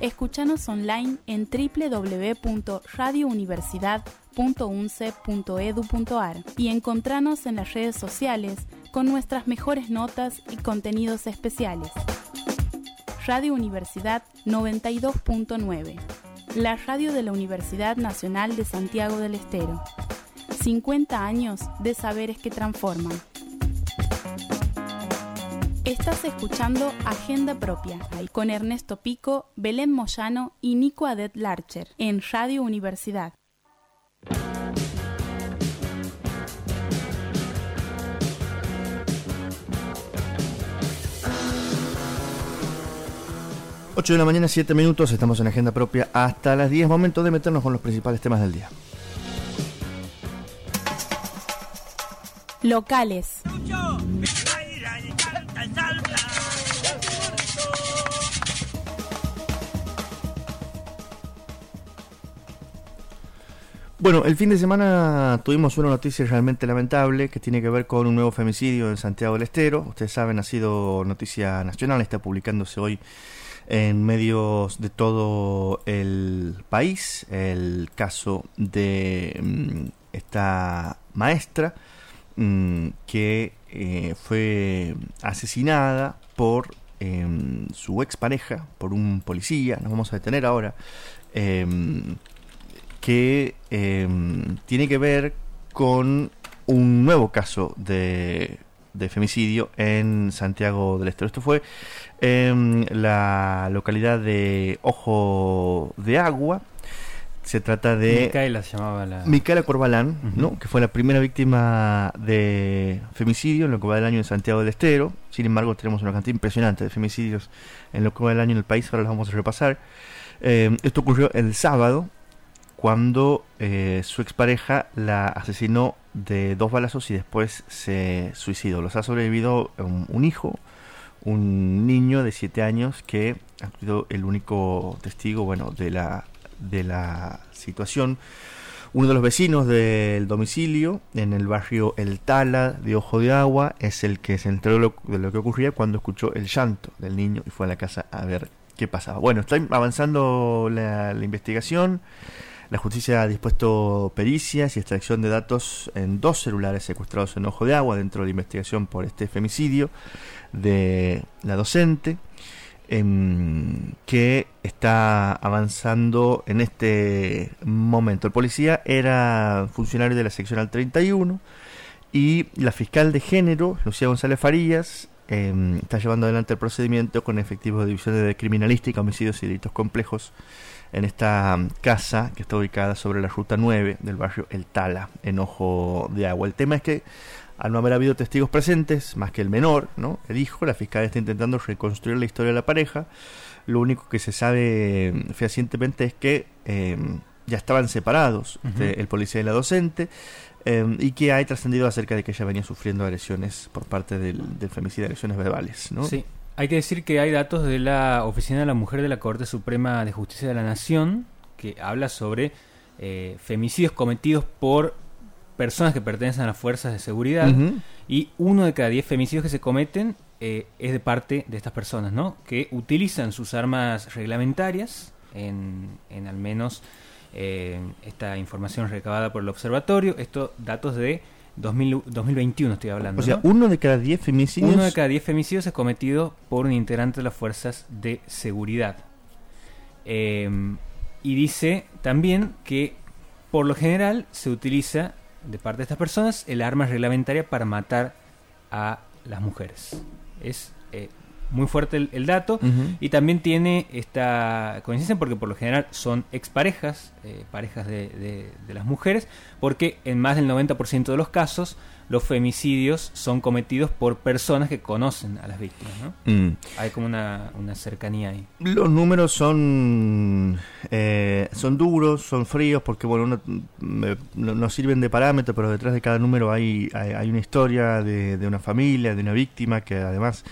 Escúchanos online en www.radiouniversidad.unce.edu.ar y encontranos en las redes sociales con nuestras mejores notas y contenidos especiales. Radio Universidad 92.9, la radio de la Universidad Nacional de Santiago del Estero. 50 años de saberes que transforman. Estás escuchando Agenda Propia con Ernesto Pico, Belén Moyano y Nico Adet Larcher en Radio Universidad. 8 de la mañana, 7 minutos, estamos en agenda propia hasta las 10, momento de meternos con los principales temas del día. Locales. Bueno, el fin de semana tuvimos una noticia realmente lamentable que tiene que ver con un nuevo femicidio en Santiago del Estero. Ustedes saben, ha sido noticia nacional, está publicándose hoy en medios de todo el país el caso de mm, esta maestra mm, que eh, fue asesinada por em, su expareja, por un policía, nos vamos a detener ahora, em, que em, tiene que ver con un nuevo caso de de femicidio en Santiago del Estero. Esto fue en la localidad de Ojo de Agua. Se trata de... Micaela se llamaba la... Micaela Corbalán, ¿no? que fue la primera víctima de femicidio en lo que va del año en Santiago del Estero. Sin embargo, tenemos una cantidad impresionante de femicidios en lo que va del año en el país. Ahora los vamos a repasar. Eh, esto ocurrió el sábado, cuando eh, su expareja la asesinó de dos balazos y después se suicidó. Los ha sobrevivido un, hijo, un niño de siete años que ha sido el único testigo bueno, de, la, de la situación. Uno de los vecinos del domicilio, en el barrio El Tala de Ojo de Agua, es el que se enteró de lo que ocurría cuando escuchó el llanto del niño y fue a la casa a ver qué pasaba. Bueno, está avanzando la investigación. La justicia ha dispuesto pericias y extracción de datos en dos celulares secuestrados en Ojo de Agua dentro de la investigación por este femicidio de la docente, em, que está avanzando en este momento. El policía era funcionario de la seccional 31 y la fiscal de género, Lucía González Farías, em, está llevando adelante el procedimiento con efectivos de división de criminalística, homicidios y delitos complejos en esta casa que está ubicada sobre la ruta 9 del barrio El Tala, en Ojo de Agua. El tema es que al no haber habido testigos presentes, más que el menor, ¿no? El hijo, la fiscal está intentando reconstruir la historia de la pareja. Lo único que se sabe mm, fehacientemente es que em, ya estaban separados este, el policía y la docente em, y que hay trascendido acerca de que ella venía sufriendo agresiones por parte del, del femicidio, agresiones verbales, ¿no? Sí. Hay que decir que hay datos de la Oficina de la Mujer de la Corte Suprema de Justicia de la Nación que habla sobre eh, femicidios cometidos por personas que pertenecen a las fuerzas de seguridad y uno de cada diez femicidios que se cometen eh, es de parte de estas personas, ¿no? Que utilizan sus armas reglamentarias en, en al menos eh, esta información recabada por el observatorio, estos datos de 2021 estoy hablando. O sea, uno de cada diez femicidios. Uno de cada diez femicidios es cometido por un integrante de las fuerzas de seguridad. Em, y dice también que por lo general se utiliza de parte de estas personas el arma reglamentaria para matar a las mujeres. Es eh, muy fuerte el, dato y también tiene esta coincidencia porque por lo general son exparejas, eh, parejas de, de, las mujeres, porque en más del 90% de los casos los femicidios son cometidos por personas que conocen a las víctimas. ¿no? Mm. Hay como una, una, cercanía ahí. Los números son, eh, son duros, son fríos, porque bueno, no, sirven de parámetro, pero detrás de cada número hay, hay, hay una historia de, de una familia, de una víctima que además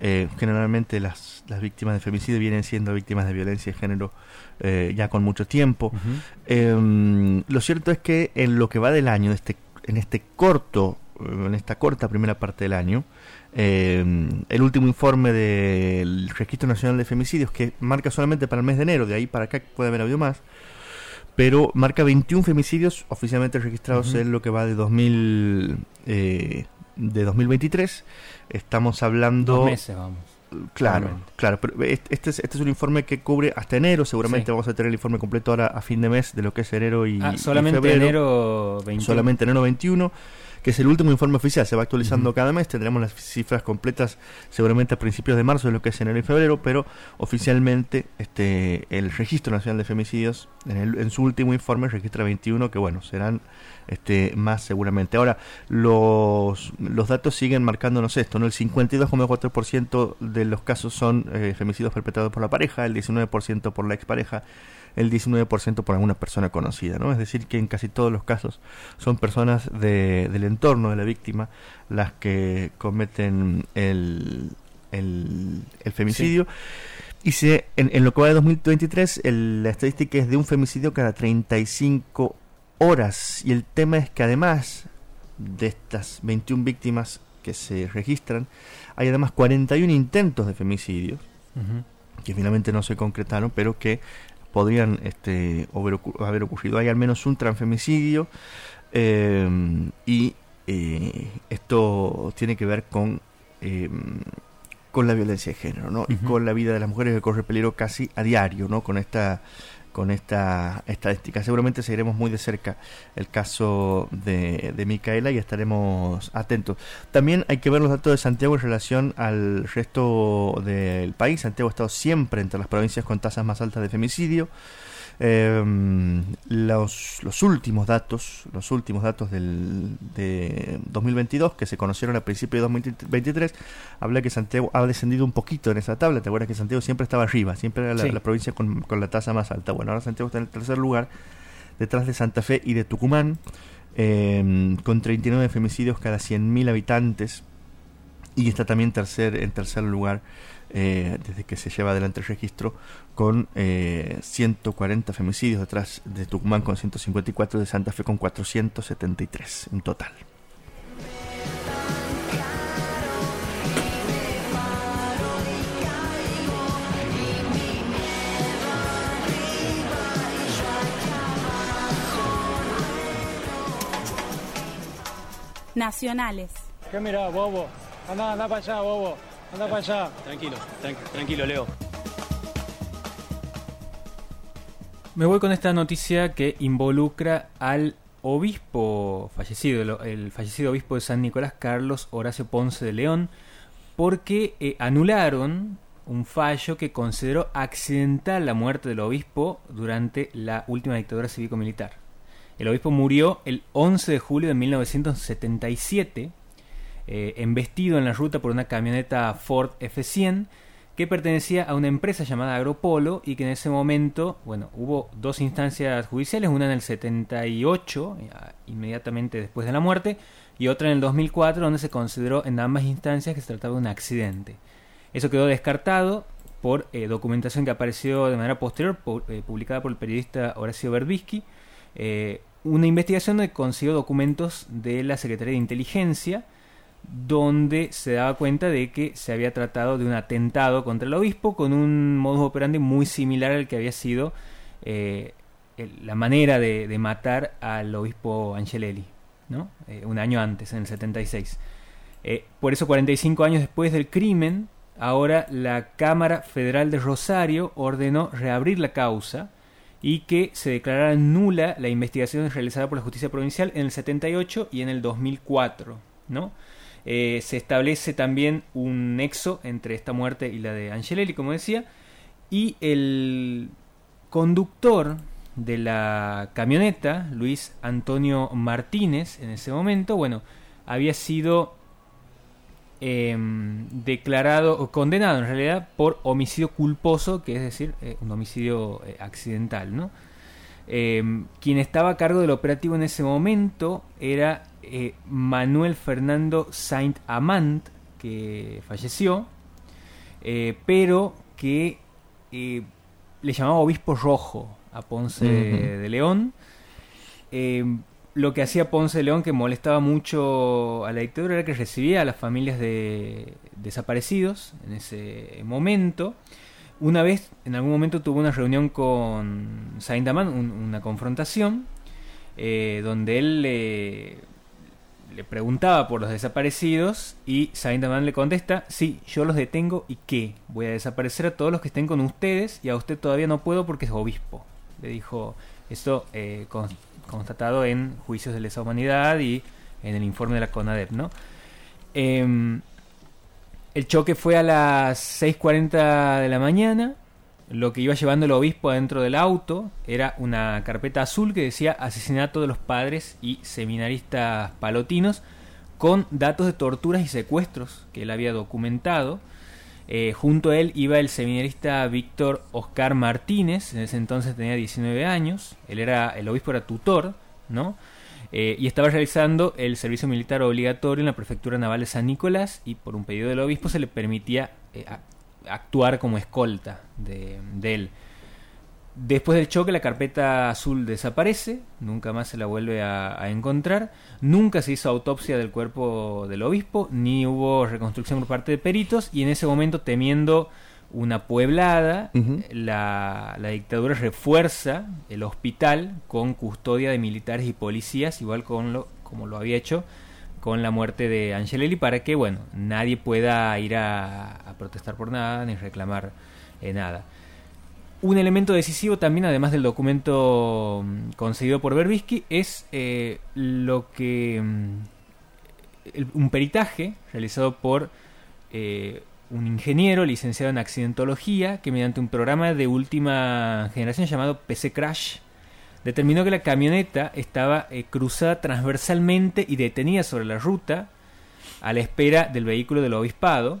eh, generalmente las, las, víctimas de femicidio vienen siendo víctimas de violencia de género eh, ya con mucho tiempo. Em, lo cierto es que en lo que va del año, este, en este corto en esta corta primera parte del año. el último informe del Registro Nacional de Femicidios, que marca solamente para el mes de enero, de ahí para acá puede haber habido más, pero marca 21 femicidios oficialmente registrados en lo que va de 2000 eh, de 2023. Estamos hablando Dos meses, vamos. Claro, claro, pero este es, este es un informe que cubre hasta enero, seguramente vamos a tener el informe completo ahora a fin de mes de lo que es enero y, ah, solamente enero 21. Solamente enero 21 que es el último informe oficial, se va actualizando cada mes, tendremos las cifras completas seguramente a principios de marzo de lo que es enero y febrero, pero oficialmente este el Registro Nacional de Femicidios en, su último informe registra 21 que bueno, serán este más seguramente. Ahora, los, los datos siguen marcándonos esto, ¿no? El 52,4% de los casos son eh, femicidios perpetrados por la pareja, el 19% por la expareja, el 19% por alguna persona conocida, ¿no? Es decir, que en casi todos los casos son personas de, del entorno de la víctima las que cometen el, el, femicidio. Y se, en, lo que va de 2023, la estadística es de un femicidio cada 35 horas. Y el tema es que además de estas 21 víctimas que se registran, hay además 41 intentos de femicidios, que finalmente no se concretaron, pero que podrían este, haber, ocurrido. Hay al menos un transfemicidio eh, y eh, esto tiene que ver con, eh, con la violencia de género ¿no? y con la vida de las mujeres que corre peligro casi a diario ¿no? con esta con esta estadística. Seguramente seguiremos muy de cerca el caso de, de Micaela y estaremos atentos. También hay que ver los datos de Santiago en relación al resto del país. Santiago ha estado siempre entre las provincias con tasas más altas de femicidio. Eh, los, los, últimos datos, los últimos datos del, de 2022 que se conocieron al principio de 2023, habla que Santiago ha descendido un poquito en esa tabla. ¿Te acuerdas que Santiago siempre estaba arriba? Siempre era la, provincia con, con, la tasa más alta. Bueno, ahora Santiago está en el tercer lugar, detrás de Santa Fe y de Tucumán, eh, con 39 femicidios cada 100.000 habitantes. Y está también tercer, en tercer lugar eh, desde que se lleva adelante el registro, con eh, 140 femicidios detrás de Tucumán con 154, de Santa Fe con 473 en total. Nacionales. ¿Qué mira, bobo? Anda, anda para allá, bobo. Anda para allá. Tranquilo, tranquilo, Leo. Me voy con esta noticia que involucra al obispo fallecido, el fallecido obispo de San Nicolás, Carlos Horacio Ponce de León, porque eh, anularon un fallo que consideró accidental la muerte del obispo durante la última dictadura cívico-militar. El obispo murió el 11 de julio de 1977 eh, embestido en la ruta por una camioneta Ford F100 que pertenecía a una empresa llamada Agropolo y que en ese momento, bueno, hubo dos instancias judiciales, una en el 78, eh, inmediatamente después de la muerte, y otra en el 2004, donde se consideró en ambas instancias que se trataba de un accidente. Eso quedó descartado por eh, documentación que apareció de manera posterior, publicada por el periodista Horacio Berbisky, una investigación que consiguió documentos de la Secretaría de Inteligencia, donde se daba cuenta de que se había tratado de un atentado contra el obispo con un modus operandi muy similar al que había sido eh, la manera de, matar al obispo Angelelli, ¿no? Eh, un año antes, en el 76. Eh, por eso, 45 años después del crimen, ahora la Cámara Federal de Rosario ordenó reabrir la causa y que se declarara nula la investigación realizada por la justicia provincial en el 78 y en el 2004, ¿no? Eh, se establece también un nexo entre esta muerte y la de Angelelli, como decía, y el conductor de la camioneta, Luis Antonio Martínez, en ese momento, bueno, había sido em, declarado o condenado en realidad por homicidio culposo, que es decir, eh, un homicidio eh, accidental, ¿no? Em, quien estaba a cargo del operativo en ese momento era eh, Manuel Fernando Saint Amant, que falleció, eh, pero que eh, le llamaba obispo rojo a Ponce de León. lo que hacía Ponce de León que molestaba mucho a la dictadura era que recibía a las familias de desaparecidos en ese momento. Una vez, en algún momento tuvo una reunión con Saint Daman, una confrontación, eh, donde él le, le preguntaba por los desaparecidos y Saint Daman le contesta, sí, yo los detengo y qué, voy a desaparecer a todos los que estén con ustedes y a usted todavía no puedo porque es obispo. Le dijo esto eh, constatado en juicios de lesa humanidad y en el informe de la CONADEP, ¿no? Em, el choque fue a las 6.40 de la mañana. Lo que iba llevando el obispo adentro del auto era una carpeta azul que decía asesinato de los padres y seminaristas palotinos con datos de torturas y secuestros que él había documentado. Eh, junto a él iba el seminarista Víctor Oscar Martínez, en ese entonces tenía 19 años, él era, el obispo era tutor, ¿no? Eh, y estaba realizando el servicio militar obligatorio en la prefectura naval de San Nicolás y por un pedido del obispo se le permitía eh, actuar como escolta de, él. Después del choque la carpeta azul desaparece, nunca más se la vuelve a, encontrar, nunca se hizo autopsia del cuerpo del obispo, ni hubo reconstrucción por parte de peritos y en ese momento temiendo una pueblada, la, dictadura refuerza el hospital con custodia de militares y policías, igual con lo, como lo había hecho con la muerte de Angelelli, para que bueno nadie pueda ir a, protestar por nada ni reclamar eh, nada. Un elemento decisivo también, además del documento mm, conseguido por Berbisky, es eh, lo que mm, un peritaje realizado por eh, un ingeniero licenciado en accidentología que mediante un programa de última generación llamado PC Crash determinó que la camioneta estaba eh, cruzada transversalmente y detenida sobre la ruta a la espera del vehículo del obispado.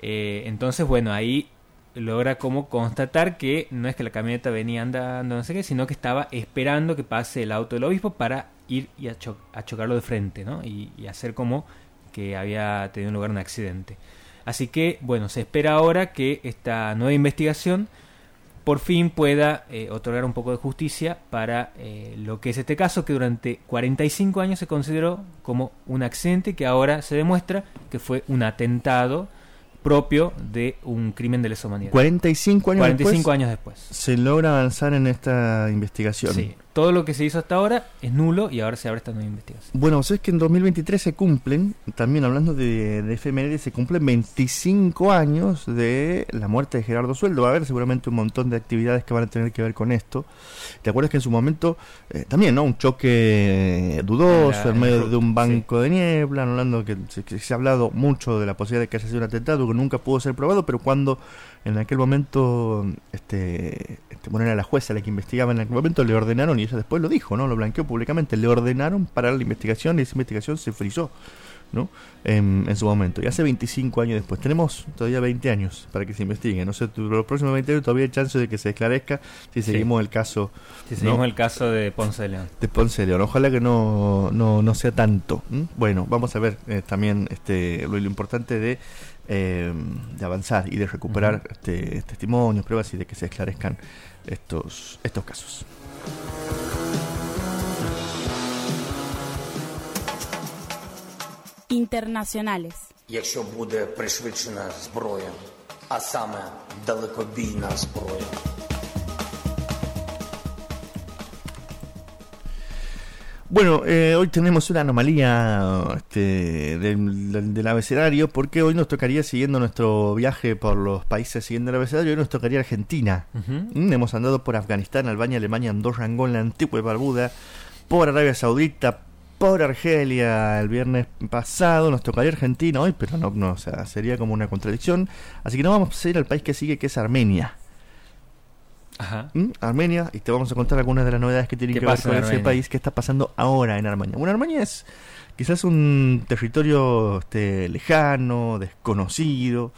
Eh, entonces, bueno, ahí logra como constatar que no es que la camioneta venía andando, no sé qué, sino que estaba esperando que pase el auto del obispo para ir y a, chocarlo de frente, ¿no? Y hacer como que había tenido lugar un accidente. Así que, bueno, se espera ahora que esta nueva investigación por fin pueda eh, otorgar un poco de justicia para eh, lo que es este caso, que durante 45 años se consideró como un accidente que ahora se demuestra que fue un atentado propio de un crimen de lesa humanidad. 45 años 45 después, años después. Se logra avanzar en esta investigación. Sí, todo lo que se hizo hasta ahora es nulo y ahora se abre esta nueva investigación. Bueno, es que en 2023 se cumplen, también hablando de, de se cumplen 25 años de la muerte de Gerardo Sueldo. Va a haber seguramente un montón de actividades que van a tener que ver con esto. ¿Te acuerdas que en su momento eh, también, ¿no? Un choque dudoso en medio de un banco de niebla, hablando que se, se, ha hablado mucho de la posibilidad de que haya sido un atentado que nunca pudo ser probado, pero cuando en aquel momento, este, este, bueno, era la jueza la que investigaba en aquel momento, le ordenaron, y ella después lo dijo, ¿no? Lo blanqueó públicamente, le ordenaron parar la investigación y esa investigación se frizó, ¿no? En, su momento. Y hace 25 años después, tenemos todavía 20 años para que se investigue, no sé, los próximos 20 años todavía hay chance de que se esclarezca si seguimos el caso. Si seguimos el caso de Ponce de León. De Ponce de León, ojalá que no, no, no sea tanto. Bueno, vamos a ver eh, también este, lo importante de eh, de avanzar y de recuperar este, testimonios, pruebas y de que se esclarezcan estos, estos casos. Internacionales. Якщо буде пришвидшена зброя, а саме далекобійна зброя. Bueno, eh, hoy tenemos una anomalía este, del, abecedario porque hoy nos tocaría, siguiendo nuestro viaje por los países siguiendo el abecedario, hoy nos tocaría Argentina. Mm, hemos andado por Afganistán, Albania, Alemania, Andorra, Angola, Antigua y Barbuda, por Arabia Saudita, por Argelia el viernes pasado, nos tocaría Argentina hoy, pero no, no, o sea, sería como una contradicción. Así que no vamos a ir al país que sigue, que es Armenia. ¿Mm? Armenia, y te vamos a contar algunas de las novedades que tienen que ver con ese país que está pasando ahora en Armenia. Bueno, Armenia es quizás un territorio este, lejano, desconocido.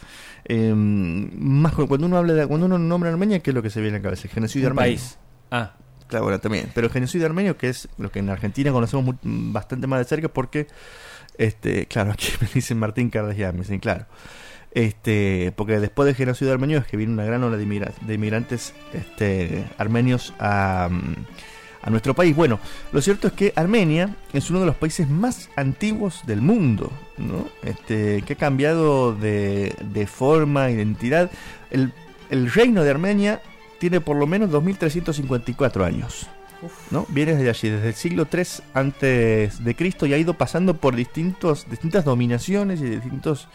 Em, más cuando uno habla de, cuando uno nombra Armenia, ¿qué es lo que se viene a la cabeza? El genocidio armenio. país. Ah. Claro, bueno, también. Pero el genocidio armenio, que es lo que en Argentina conocemos bastante más de cerca, porque, este, claro, aquí me dicen Martín Cardegian, me dicen, claro este porque después del genocidio armenio es que viene una gran ola de, inmigrantes este, armenios a, a nuestro país. Bueno, lo cierto es que Armenia es uno de los países más antiguos del mundo, ¿no? este, que ha cambiado de, de forma, identidad. El, el reino de Armenia tiene por lo menos 2.354 años. ¿no? Viene desde allí, desde el siglo III antes de Cristo y ha ido pasando por distintos, distintas dominaciones y distintos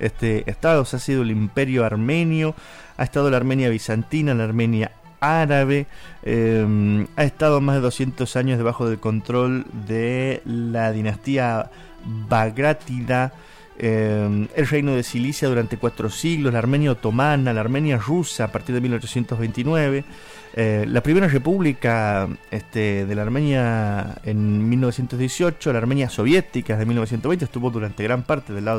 este, estados. Ha sido el imperio armenio, ha estado la Armenia bizantina, la Armenia árabe, eh, ha estado más de 200 años debajo del control de la dinastía Bagrátida, eh, el reino de Cilicia durante cuatro siglos, la Armenia otomana, la Armenia rusa a partir de 1829. Eh, la primera república este, de la Armenia en 1918, la Armenia soviética de 1920, estuvo durante gran parte del lado del